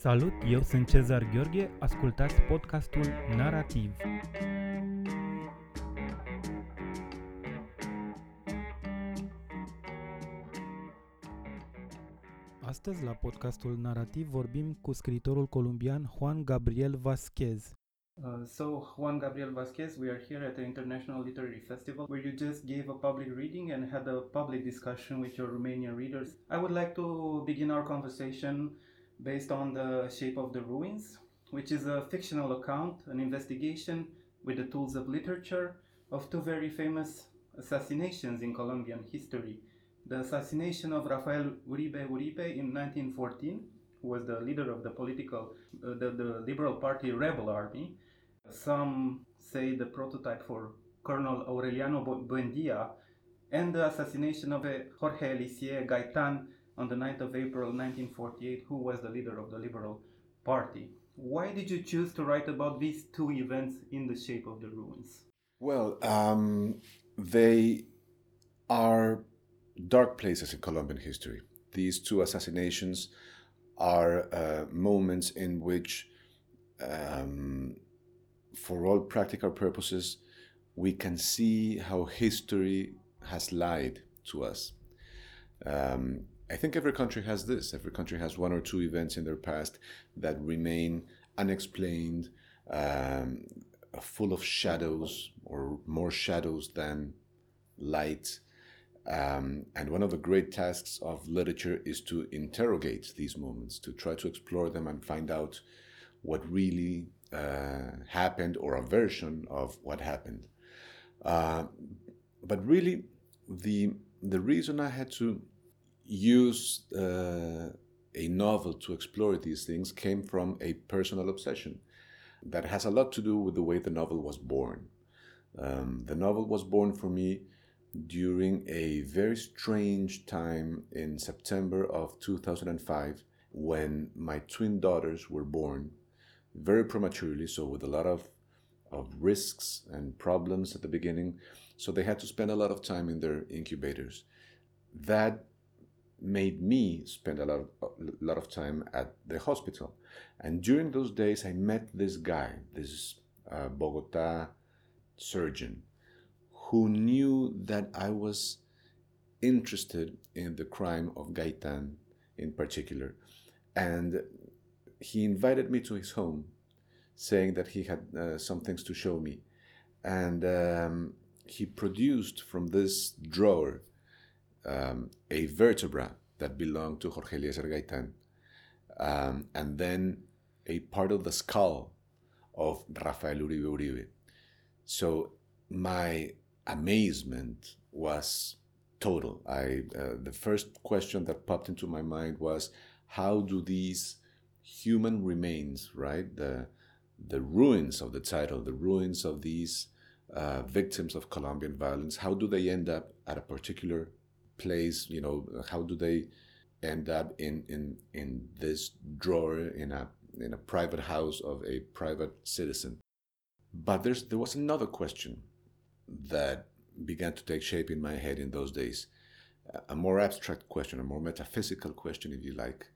Salut, eu sunt Cezar Gheorghe, ascultați podcastul Narativ. Astăzi, la podcastul Narativ, vorbim cu scriitorul colombian Juan Gabriel Vasquez. Uh, so, Juan Gabriel Vasquez, we are here at the International Literary Festival where you just gave a public reading and had a public discussion with your Romanian readers. I would like to begin our conversation based on The Shape of the Ruins, which is a fictional account, an investigation with the tools of literature of two very famous assassinations in Colombian history. The assassination of Rafael Uribe Uribe in 1914, who was the leader of the political, uh, the, the Liberal Party rebel army. Some say the prototype for Colonel Aureliano Buendia, and the assassination of Jorge Eliécer Gaitan on the 9th of April 1948, who was the leader of the Liberal Party. Why did you choose to write about these two events in the shape of the ruins? Well, um, they are dark places in Colombian history. These two assassinations are uh, moments in which, um, for all practical purposes, we can see how history has lied to us. Um, I think every country has this. Every country has one or two events in their past that remain unexplained, um, full of shadows or more shadows than light. Um, and one of the great tasks of literature is to interrogate these moments, to try to explore them and find out what really uh, happened or a version of what happened. Uh, but really, the the reason I had to use uh, a novel to explore these things came from a personal obsession that has a lot to do with the way the novel was born. Um, the novel was born for me during a very strange time in September of 2005 when my twin daughters were born very prematurely, so with a lot of, of risks and problems at the beginning. So they had to spend a lot of time in their incubators. That made me spend a lot of, a lot of time at the hospital. And during those days, I met this guy, this uh, Bogota surgeon, who knew that I was interested in the crime of Gaitan in particular. And he invited me to his home, saying that he had uh, some things to show me. And um, he produced from this drawer um, a vertebra that belonged to Jorge Eliécer Gaitan, um, and then a part of the skull of Rafael Uribe Uribe. So my amazement was total. I uh, the first question that popped into my mind was, how do these human remains, right, the the ruins of the title, the ruins of these uh, victims of Colombian violence, how do they end up at a particular place you know how do they end up in in in this drawer in a in a private house of a private citizen? But there's there was another question that began to take shape in my head in those days. A more abstract question a more metaphysical question if you like.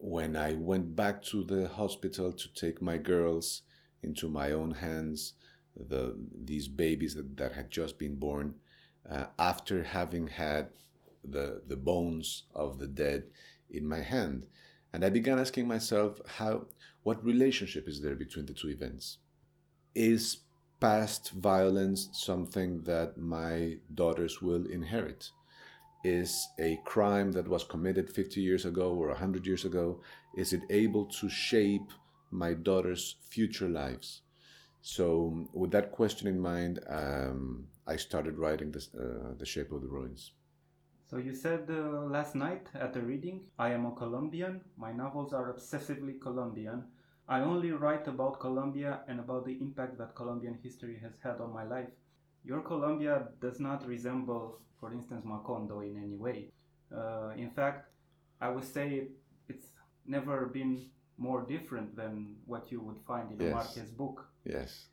When i went back to the hospital to take my girls into my own hands the these babies that, that had just been born uh, after having had the, the bones of the dead in my hand. And I began asking myself how what relationship is there between the two events? Is past violence something that my daughters will inherit? Is a crime that was committed 50 years ago or 100 years ago, is it able to shape my daughters' future lives? So, with that question in mind, um, I started writing this, uh, The Shape of the Ruins. So you said uh, last night at the reading, I am a Colombian. My novels are obsessively Colombian. I only write about Colombia and about the impact that Colombian history has had on my life. Your Colombia does not resemble, for instance, Macondo in any way. Uh, in fact, I would say it's never been more different than what you would find in yes. Marquez book. Yes.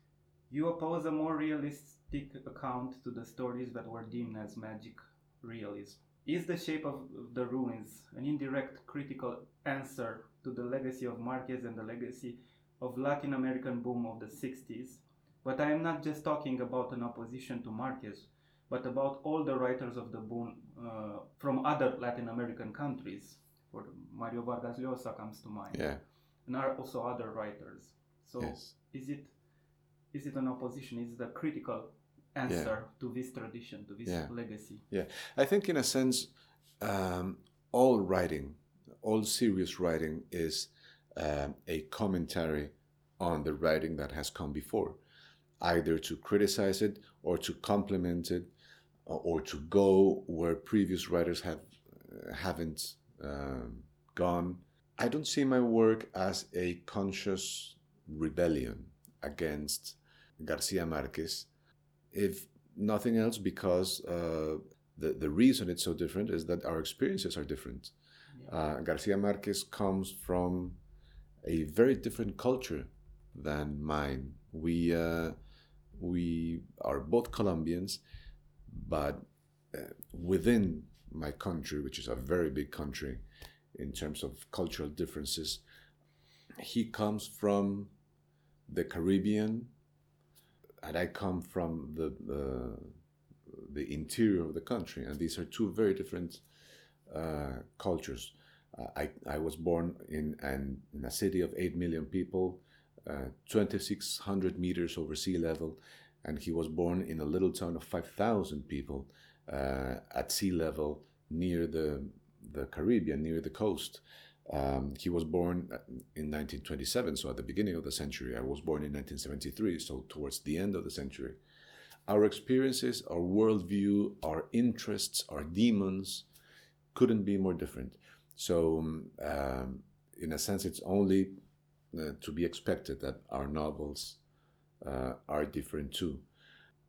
You oppose a more realistic account to the stories that were deemed as magic realism. is the shape of the ruins an indirect critical answer to the legacy of Marquez and the legacy of Latin American boom of the 60s? But I am not just talking about an opposition to Marquez, but about all the writers of the boom uh, from other Latin American countries. For Mario Vargas Llosa comes to mind, Yeah. And are also other writers. So Yes. is it is it an opposition? Is it a critical answer to this tradition, to this Yeah. legacy? Yeah, I think in a sense, um, all writing, all serious writing, is um, a commentary on the writing that has come before, either to criticize it or to complement it, or, or to go where previous writers have uh, haven't um, gone. I don't see my work as a conscious rebellion against Garcia Marquez if nothing else because uh, the, the reason it's so different is that our experiences are different. Uh, Garcia Marquez comes from a very different culture than mine. We, uh, we are both Colombians, but uh, within my country, which is a very big country in terms of cultural differences, he comes from the Caribbean, and I come from the the, the interior of the country, and these are two very different uh, cultures. Uh, I, I was born in, an, in a city of 8 million people, uh, 2,600 meters over sea level, and he was born in a little town of 5,000 people uh, at sea level near the, the Caribbean, near the coast. Um, he was born in 1927, so at the beginning of the century. I was born in 1973, so towards the end of the century. Our experiences, our worldview, our interests, our demons couldn't be more different. So, um, in a sense, it's only uh, to be expected that our novels uh, are different too.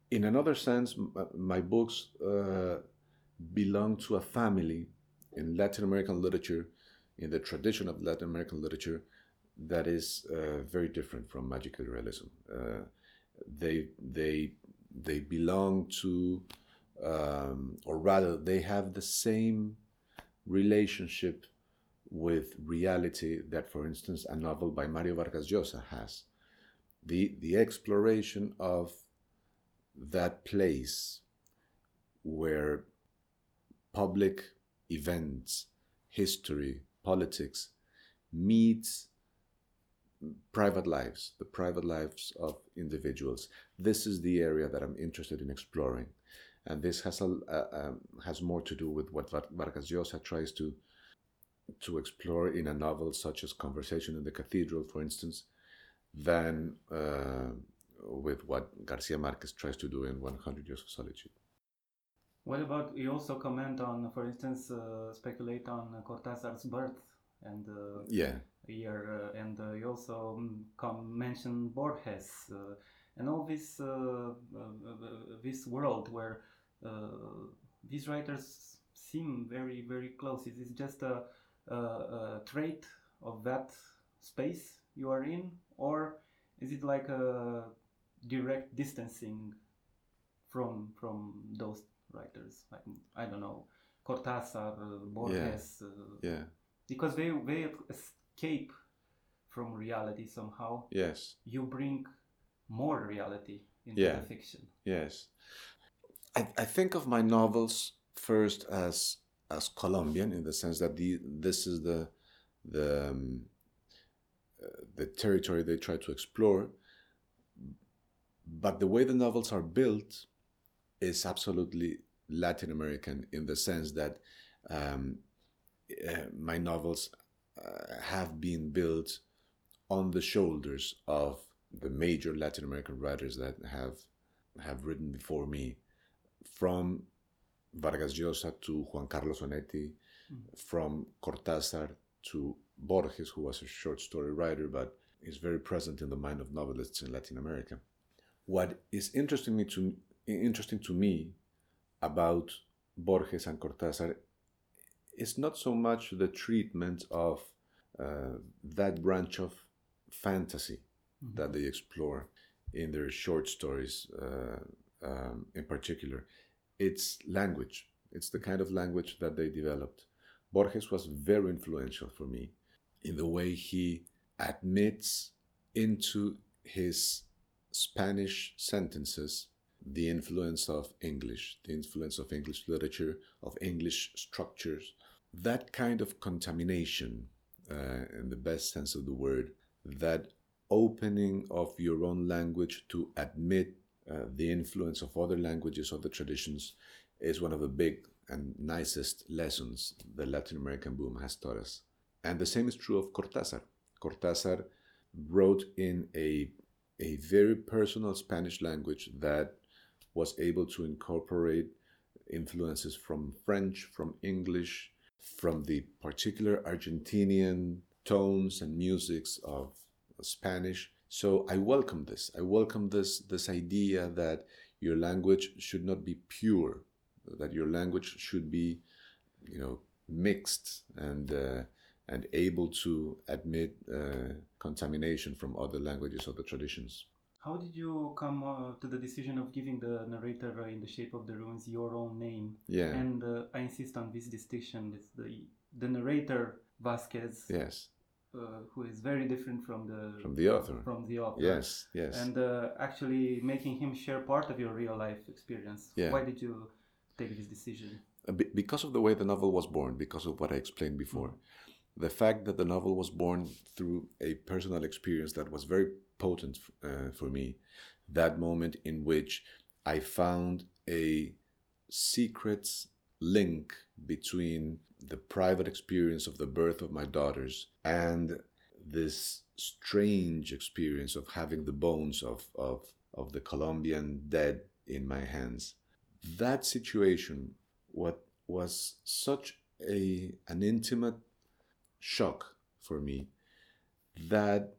In another sense, m- my books uh, belong to a family in Latin American literature in the tradition of Latin American literature that is uh, very different from magical realism. Uh, they they they belong to, um, or rather, they have the same relationship with reality that, for instance, a novel by Mario Vargas Llosa has. The the exploration of that place where public events, history, politics meets private lives, the private lives of individuals. This is the area that I'm interested in exploring, and this has a, uh, um, has more to do with what Vargas Llosa tries to to explore in a novel such as Conversation in the Cathedral, for instance, than uh, with what Garcia Marquez tries to do in 100 Years of Solitude. What about you also comment on, for instance, uh, speculate on Cortázar's birth and uh, Yeah, year, uh, and uh, you also um, come mention Borges uh, and all this uh, this world where uh, these writers seem very very close. Is this just a, a, a trait of that space you are in, or is it like a direct distancing from from those writers? Like I don't know, Cortázar, uh, Borges. Uh, yeah, because they they escape from reality somehow yes. you bring more reality into Yeah. the fiction Yes, I, I think of my novels first as as Colombian in the sense that the this is the the um, uh, the territory they try to explore. But the way the novels are built is absolutely Latin American in the sense that um, uh, my novels uh, have been built on the shoulders of the major Latin American writers that have have written before me, from Vargas Llosa to Juan Carlos Onetti, from Cortázar to Borges, who was a short story writer but is very present in the mind of novelists in Latin America. What is interesting me to interesting to me about Borges and Cortázar is not so much the treatment of uh, that branch of fantasy that they explore in their short stories, uh, um, in particular. It's language, It's the kind of language that they developed. Borges was very influential for me in the way he admits into his Spanish sentences the influence of English, the influence of English literature, of English structures. That kind of contamination, uh, in the best sense of the word, that opening of your own language to admit uh, the influence of other languages, other traditions, is one of the big and nicest lessons the Latin American boom has taught us. And the same is true of Cortázar. Cortázar wrote in a, a very personal Spanish language that was able to incorporate influences from French, from English, from the particular Argentinian tones and musics of Spanish. So I welcome this. I welcome this this idea that your language should not be pure, that your language should be, you know, mixed and uh, and able to admit uh, contamination from other languages, other traditions. How did you come uh, to the decision of giving the narrator uh, in the shape of the ruins your own name? Yeah. And uh, I insist on this distinction. It's the the narrator Vasquez, yes. uh, who is very different from the From the author. From the author. Yes. Yes. And uh, actually making him share part of your real life experience. Yeah. Why did you take this decision? Be- because of the way the novel was born, because of what I explained before, the fact that the novel was born through a personal experience that was very potent uh, for me, that moment in which I found a secret link between the private experience of the birth of my daughters and this strange experience of having the bones of, of, of the Colombian dead in my hands. That situation what was such a an intimate shock for me that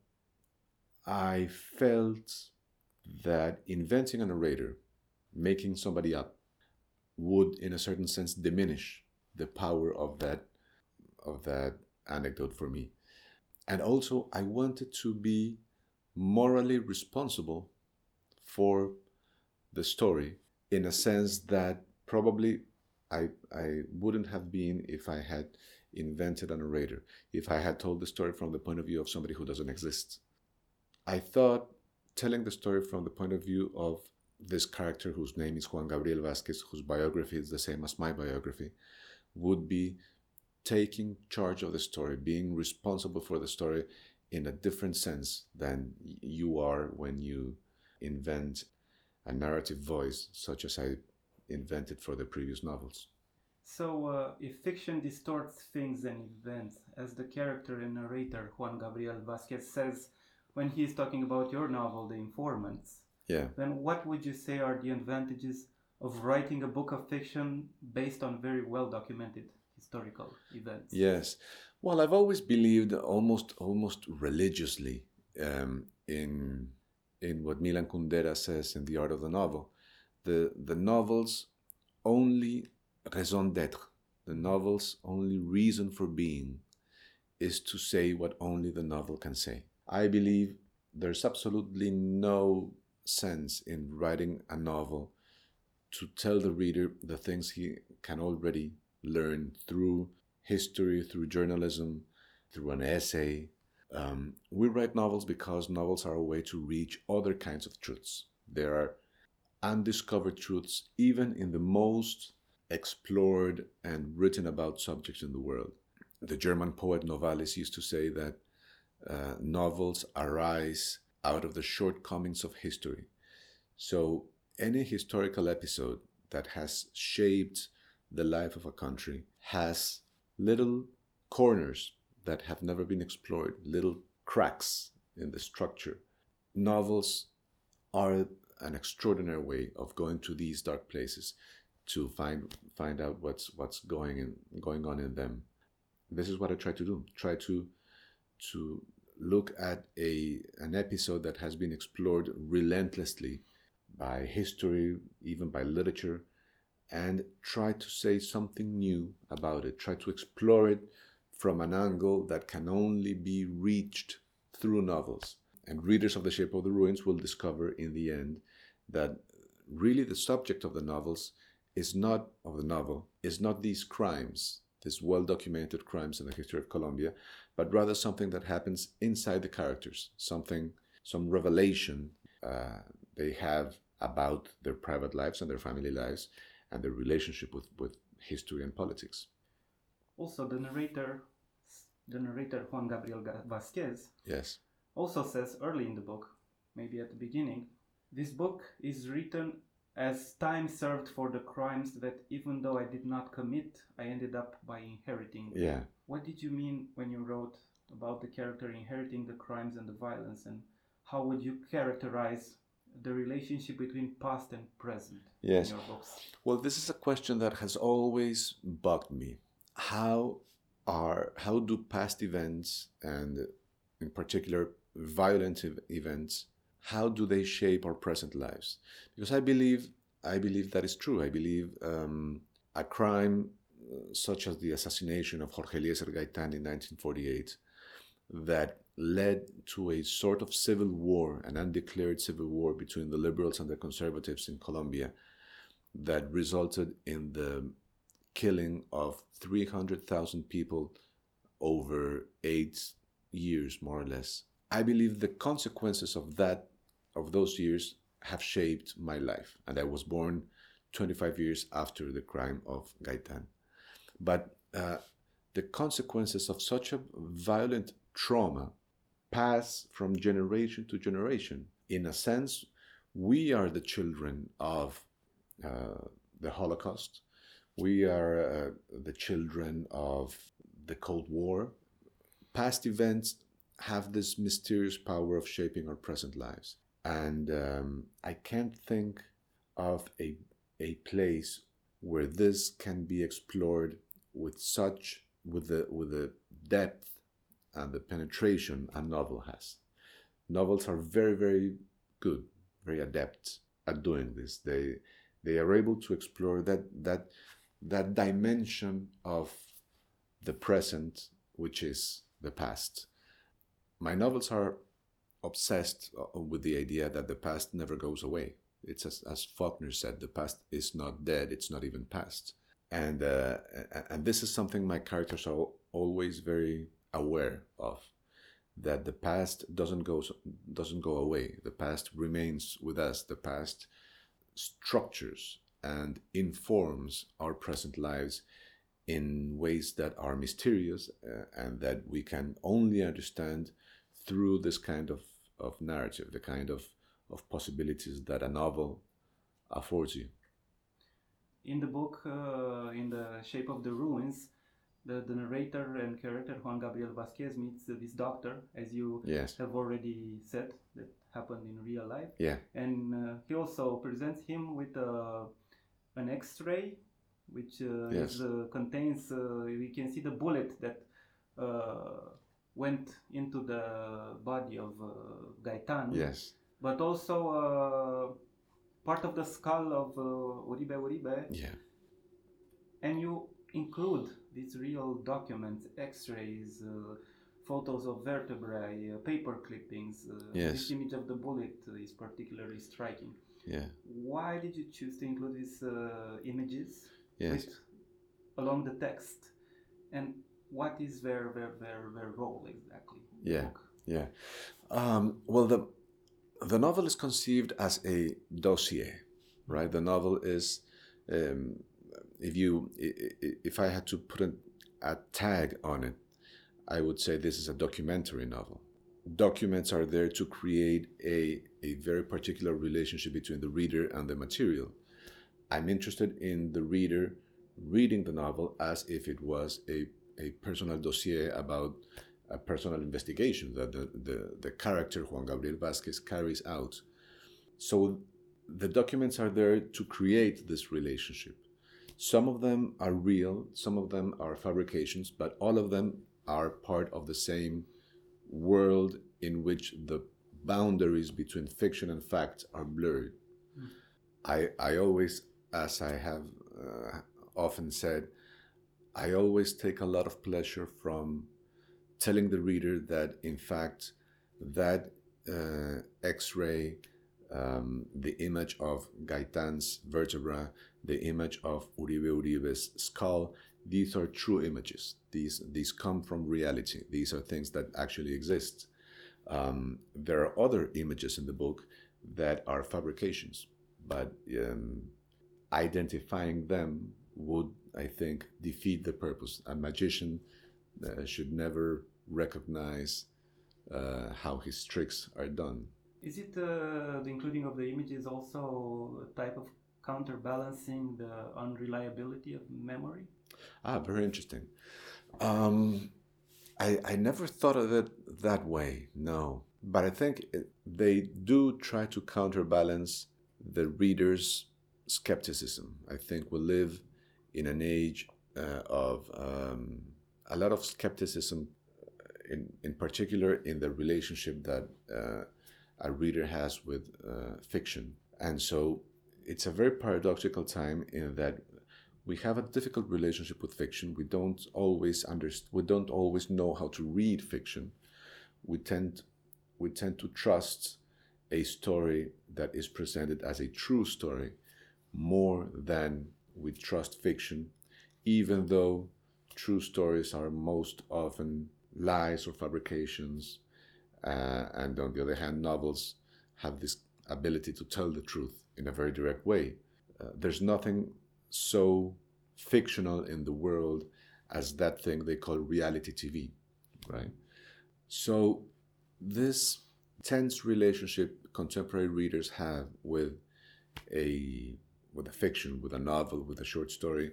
I felt that inventing a narrator, making somebody up, would in a certain sense diminish the power of that of that anecdote for me. And also I wanted to be morally responsible for the story in a sense that probably I, I wouldn't have been if I had invented a narrator, if I had told the story from the point of view of somebody who doesn't exist. I thought telling the story from the point of view of this character whose name is Juan Gabriel Vasquez, whose biography is the same as my biography, would be taking charge of the story, being responsible for the story in a different sense than you are when you invent a narrative voice, such as I invented for the previous novels. So, uh, if fiction distorts things and events, as the character and narrator Juan Gabriel Vasquez says when he is talking about your novel, The Informants, Yeah. then what would you say are the advantages of writing a book of fiction based on very well documented historical events? Yes. Well, I've always believed almost almost religiously um, in in what Milan Kundera says in The Art of the Novel. The the novel's only raison d'être, the novel's only reason for being, is to say what only the novel can say. I believe there's absolutely no sense in writing a novel to tell the reader the things he can already learn through history, through journalism, through an essay. Um, we write novels because novels are a way to reach other kinds of truths. There are undiscovered truths, even in the most explored and written about subjects in the world. The German poet Novalis used to say that uh, novels arise out of the shortcomings of history. So, any historical episode that has shaped the life of a country has little corners that have never been explored, little cracks in the structure. Novels are an extraordinary way of going to these dark places to find find out what's what's going in going on in them. This is what I try to do. Try to to look at a an episode that has been explored relentlessly by history, even by literature, and try to say something new about it. Try to explore it from an angle that can only be reached through novels. And readers of The Shape of the Ruins will discover in the end that really the subject of the novels is not of the novel is not these crimes, these well documented crimes in the history of Colombia, but rather something that happens inside the characters, something, some revelation uh, they have about their private lives and their family lives and their relationship with, with history and politics. Also, the narrator, the narrator Juan Gabriel Vasquez, yes, also says early in the book, maybe at the beginning, this book is written as time served for the crimes that even though I did not commit, I ended up by inheriting. Yeah. What did you mean when you wrote about the character inheriting the crimes and the violence, and how would you characterize the relationship between past and present yes. in your books? Well, this is a question that has always bugged me. How are how do past events and in particular violent events how do they shape our present lives? Because I believe I believe that is true. I believe um, a crime uh, such as the assassination of Jorge Eliécer Gaitan in 1948 that led to a sort of civil war, an undeclared civil war between the liberals and the conservatives in Colombia that resulted in the killing of 300,000 people over eight years, more or less. I believe the consequences of that of those years have shaped my life. And I was born 25 years after the crime of Gaitan. But uh, the consequences of such a violent trauma pass from generation to generation. In a sense, we are the children of uh, the Holocaust. We are uh, the children of the Cold War. Past events have this mysterious power of shaping our present lives and um, I can't think of a a place where this can be explored with such with the with the depth and the penetration a novel has. Novels are very very good, very adept at doing this. They they are able to explore that that that dimension of the present, which is the past. My novels are obsessed uh, with the idea that the past never goes away. It's as, as Faulkner said, the past is not dead, it's not even past. And, uh, and this is something my characters are always very aware of that the past doesn't go doesn't go away the past remains with us the past structures and informs our present lives in ways that are mysterious uh, and that we can only understand through this kind of of narrative, the kind of, of possibilities that a novel affords you. In the book, uh, in the shape of the ruins, the, the narrator and character Juan Gabriel Vasquez meets this doctor, as you yes. have already said, that happened in real life. Yeah. And uh, he also presents him with uh, an X-ray, which uh, yes. is, uh, contains. we can see the bullet that went into the body of uh, Gaitan. Yes. But also uh, part of the skull of uh, Uribe Uribe. Yeah. And you include these real documents, X-rays, uh, photos of vertebrae, uh, paper clippings. Uh, yes. This image of the bullet is particularly striking. Yeah. Why did you choose to include these images yes. with, along the text? And what is their their their, their role exactly? Yeah, yeah. Um, well, the the novel is conceived as a dossier, right? The novel is, um, if you if I had to put a, a tag on it, I would say this is a documentary novel. Documents are there to create a, a very particular relationship between the reader and the material. I'm interested in the reader reading the novel as if it was a a personal dossier about a personal investigation that the, the, the character Juan Gabriel Vasquez carries out. So the documents are there to create this relationship. Some of them are real, some of them are fabrications, but all of them are part of the same world in which the boundaries between fiction and fact are blurred. Mm. I, I always, as I have uh, often said, I always take a lot of pleasure from telling the reader that, in fact, that uh, X ray um, the image of Gaitan's vertebra, the image of Uribe Uribe's skull. These are true images. These these come from reality. These are things that actually exist. Um, there are other images in the book that are fabrications, but um, identifying them would, I think, defeat the purpose. A magician uh, should never recognize uh, how his tricks are done. Is it uh, the including of the images also a type of counterbalancing the unreliability of memory? Ah, very interesting. Um, I, I never thought of it that way, no. But I think it, they do try to counterbalance the reader's skepticism. I think we live in an age uh, of um, a lot of skepticism, in, in particular in the relationship that uh, a reader has with uh, fiction. And so it's a very paradoxical time in that we have a difficult relationship with fiction. We don't always understand, we don't always know how to read fiction. We tend we tend to trust a story that is presented as a true story more than we trust fiction, even though true stories are most often lies or fabrications uh, and on the other hand, novels have this ability to tell the truth in a very direct way. Uh, there's nothing so fictional in the world as that thing they call reality TV, right? So, this tense relationship contemporary readers have with a with a fiction, with a novel, with a short story,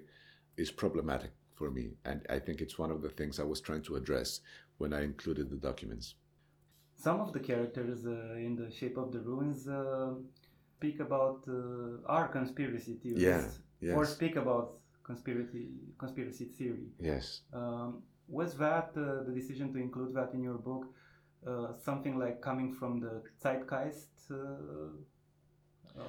is problematic for me, and I think it's one of the things I was trying to address when I included the documents. Some of the characters uh, in the shape of the ruins uh, speak about uh, our conspiracy theories yeah, yes. or speak about conspiracy conspiracy theory. Yes. Um, was that uh, the decision to include that in your book uh, something like coming from the zeitgeist uh, um,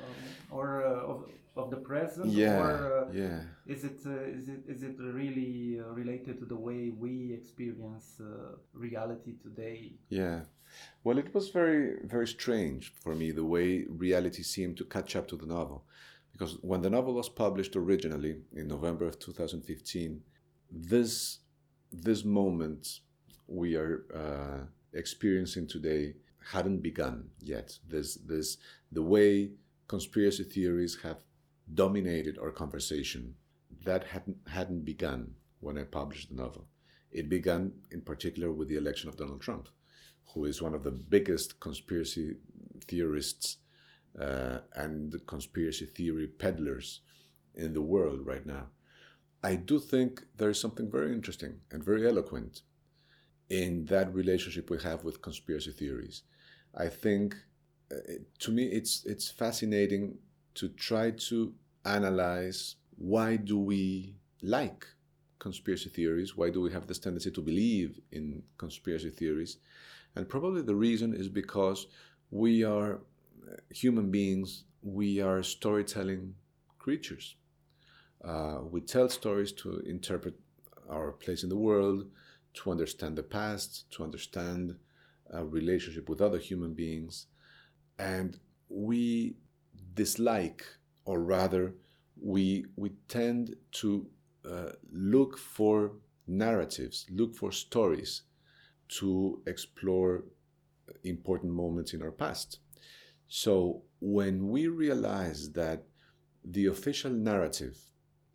or uh, of, of the present yeah or uh, yeah is it uh, is it is it really related to the way we experience reality today yeah well, it was very, very strange for me the way reality seemed to catch up to the novel. Because when the novel was published originally in November of 2015, this, this moment we are uh, experiencing today hadn't begun yet. This, this, the way conspiracy theories have dominated our conversation, that hadn't, hadn't begun when I published the novel. It began in particular with the election of Donald Trump who is one of the biggest conspiracy theorists uh, and conspiracy theory peddlers in the world right now. I do think there is something very interesting and very eloquent in that relationship we have with conspiracy theories. I think, uh, to me, it's it's fascinating to try to analyze why do we like conspiracy theories? Why do we have this tendency to believe in conspiracy theories? And probably the reason is because we are uh, human beings, we are storytelling creatures. Uh, we tell stories to interpret our place in the world, to understand the past, to understand a relationship with other human beings. And we dislike, or rather, we, we tend to uh, look for narratives, look for stories to explore important moments in our past. So when we realize that the official narrative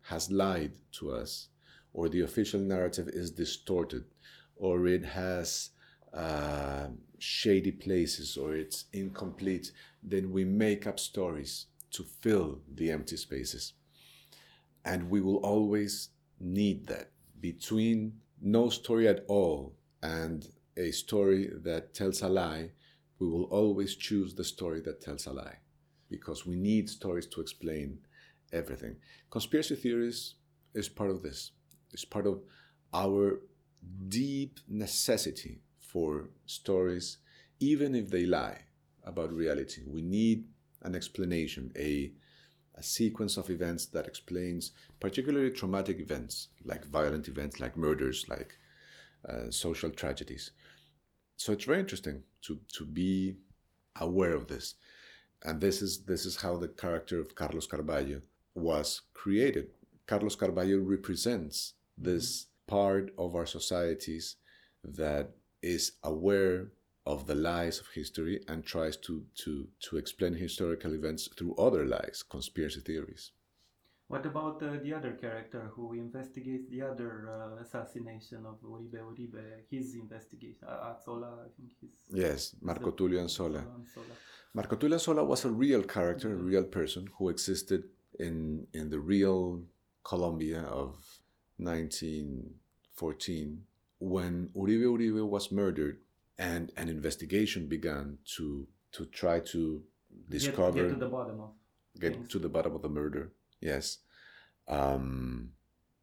has lied to us, or the official narrative is distorted, or it has uh, shady places, or it's incomplete, then we make up stories to fill the empty spaces. And we will always need that between no story at all and a story that tells a lie, we will always choose the story that tells a lie because we need stories to explain everything. Conspiracy theories is part of this, it's part of our deep necessity for stories, even if they lie about reality. We need an explanation, a, a sequence of events that explains particularly traumatic events, like violent events, like murders, like uh, social tragedies. So it's very interesting to, to be aware of this. and this is this is how the character of Carlos Carballo was created. Carlos Carballo represents this part of our societies that is aware of the lies of history and tries to, to, to explain historical events through other lies, conspiracy theories. What about uh, the other character who investigates the other uh, assassination of Uribe Uribe? His investigation, uh, Anzola, I think he's. Yes, Marco Tulio Anzola. Anzola. Marco Tulio Anzola was a real character, a real person who existed in in the real Colombia of 1914 when Uribe Uribe was murdered and an investigation began to to try to discover Get, get to the bottom of. get things. to the bottom of the murder. Yes. Um,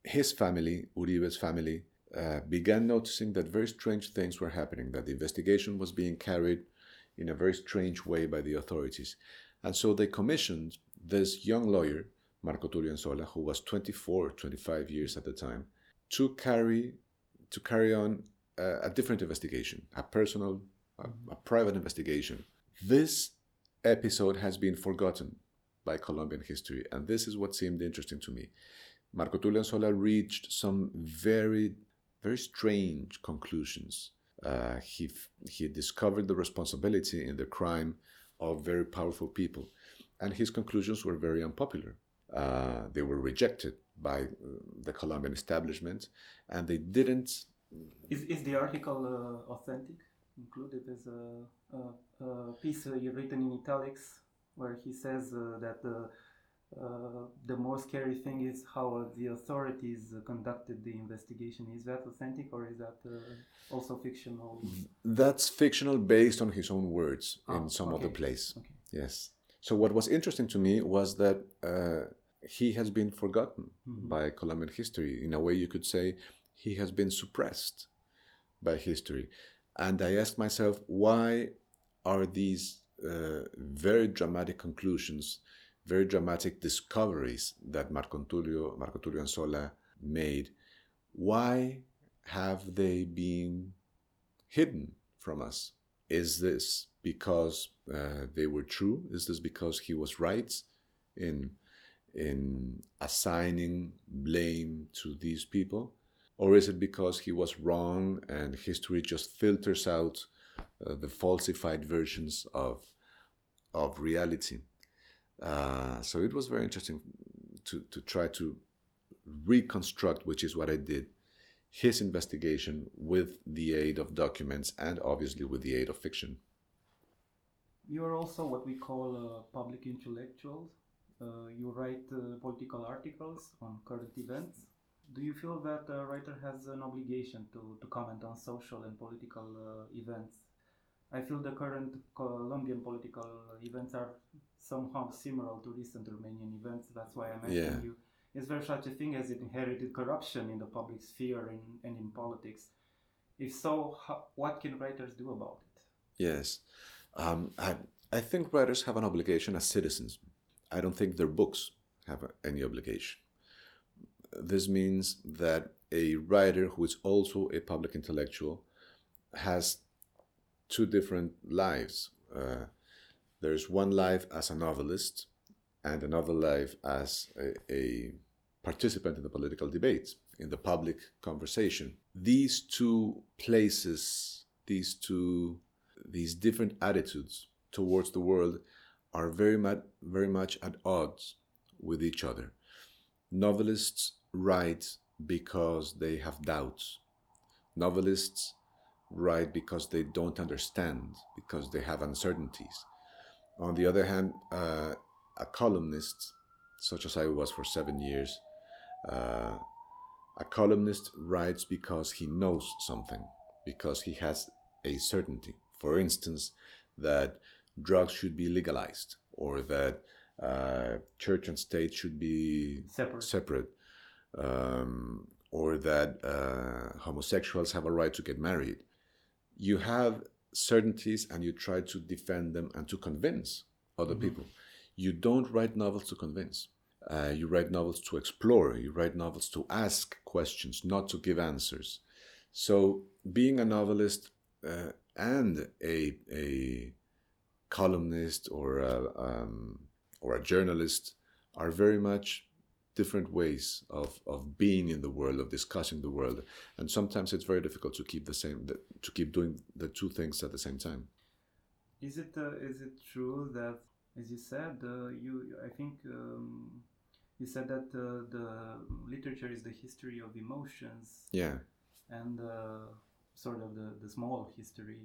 his family, Uribe's family, uh, began noticing that very strange things were happening, that the investigation was being carried in a very strange way by the authorities. And so they commissioned this young lawyer, Marco Tulio Anzola, who was 24, 25 years at the time, to carry, to carry on a, a different investigation, a personal, a, a private investigation. This episode has been forgotten by Colombian history, and this is what seemed interesting to me. Marco Tulio Anzola reached some very, very strange conclusions. Uh, he he discovered the responsibility in the crime of very powerful people, and his conclusions were very unpopular. Uh, they were rejected by uh, the Colombian establishment, and they didn't. Is, is the article uh, authentic? Included as a, a, a piece uh, written in italics where he says uh, that the uh, the more scary thing is how uh, the authorities uh, conducted the investigation. Is that authentic or is that uh, also fictional? That's fictional based on his own words Ah, in some other place. Okay. Yes. So what was interesting to me was that uh, he has been forgotten Mhm. by Colombian history. In a way, you could say he has been suppressed by history. And I asked myself, why are these uh, very dramatic conclusions, very dramatic discoveries that Marco Tulio, Marco Tulio Anzola made, why have they been hidden from us? Is this because uh, they were true? Is this because he was right in in assigning blame to these people, or is it because he was wrong and history just filters out uh, the falsified versions of of reality? Uh, so it was very interesting to to try to reconstruct, which is what I did, his investigation with the aid of documents and obviously with the aid of fiction. You are also what we call uh, public intellectuals. Uh, you write uh, political articles on current events. Do you feel that a writer has an obligation to, to comment on social and political uh, events? I feel the current Colombian political events are somehow similar to recent Romanian events. That's why I'm asking Yeah. you. Is there such a thing as inherited corruption in the public sphere and, and in politics? If so, how, what can writers do about it? Yes. Um, I, I think writers have an obligation as citizens. I don't think their books have any obligation. This means that a writer who is also a public intellectual has two different lives. Uh, there's one life as a novelist and another life as a, a participant in the political debate, in the public conversation. These two places, these two, these different attitudes towards the world are very much, very much at odds with each other. Novelists write because they have doubts. Novelists write because they don't understand, because they have uncertainties. On the other hand, uh, a columnist, such as I was for seven years, uh, a columnist writes because he knows something, because he has a certainty. For instance, that drugs should be legalized, or that uh, church and state should be Separate. separate, um, or that uh, homosexuals have a right to get married. You have certainties and you try to defend them and to convince other people. You don't write novels to convince. Uh, you write novels to explore. You write novels to ask questions, not to give answers. So, being a novelist uh, and a, a columnist or a, um, or a journalist are very much different ways of, of being in the world, of discussing the world, and sometimes it's very difficult to keep the same to keep doing the two things at the same time. Is it uh, is it true that, as you said, uh, you I think um, you said that uh, the literature is the history of emotions. Yeah. And uh, sort of the, the small history,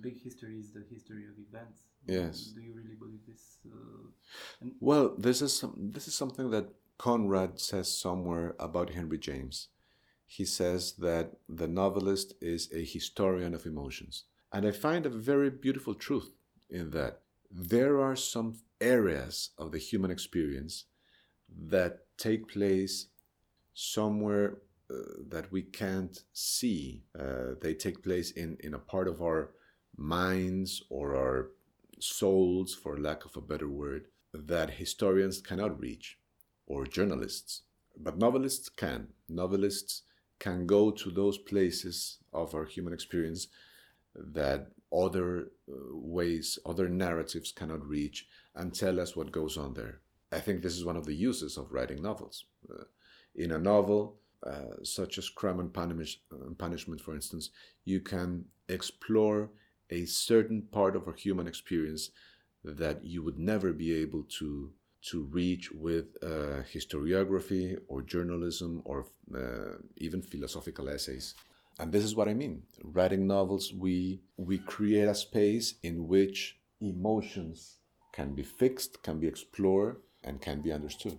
big history is the history of events. Yes. Do you really believe this? Uh, well, this is some, this is something that Conrad says somewhere about Henry James. He says that the novelist is a historian of emotions. And I find a very beautiful truth in that. There are some areas of the human experience that take place somewhere uh, that we can't see. Uh, they take place in, in a part of our minds or our souls, for lack of a better word, that historians cannot reach or journalists. But novelists can. Novelists can go to those places of our human experience that other uh, ways, other narratives cannot reach and tell us what goes on there. I think this is one of the uses of writing novels. Uh, in a novel, uh, such as Crime and Punish- Punishment, for instance, you can explore a certain part of our human experience that you would never be able to to reach with uh, historiography or journalism or uh, even philosophical essays. And this is what I mean. Writing novels, we, we create a space in which emotions can be fixed, can be explored, and can be understood.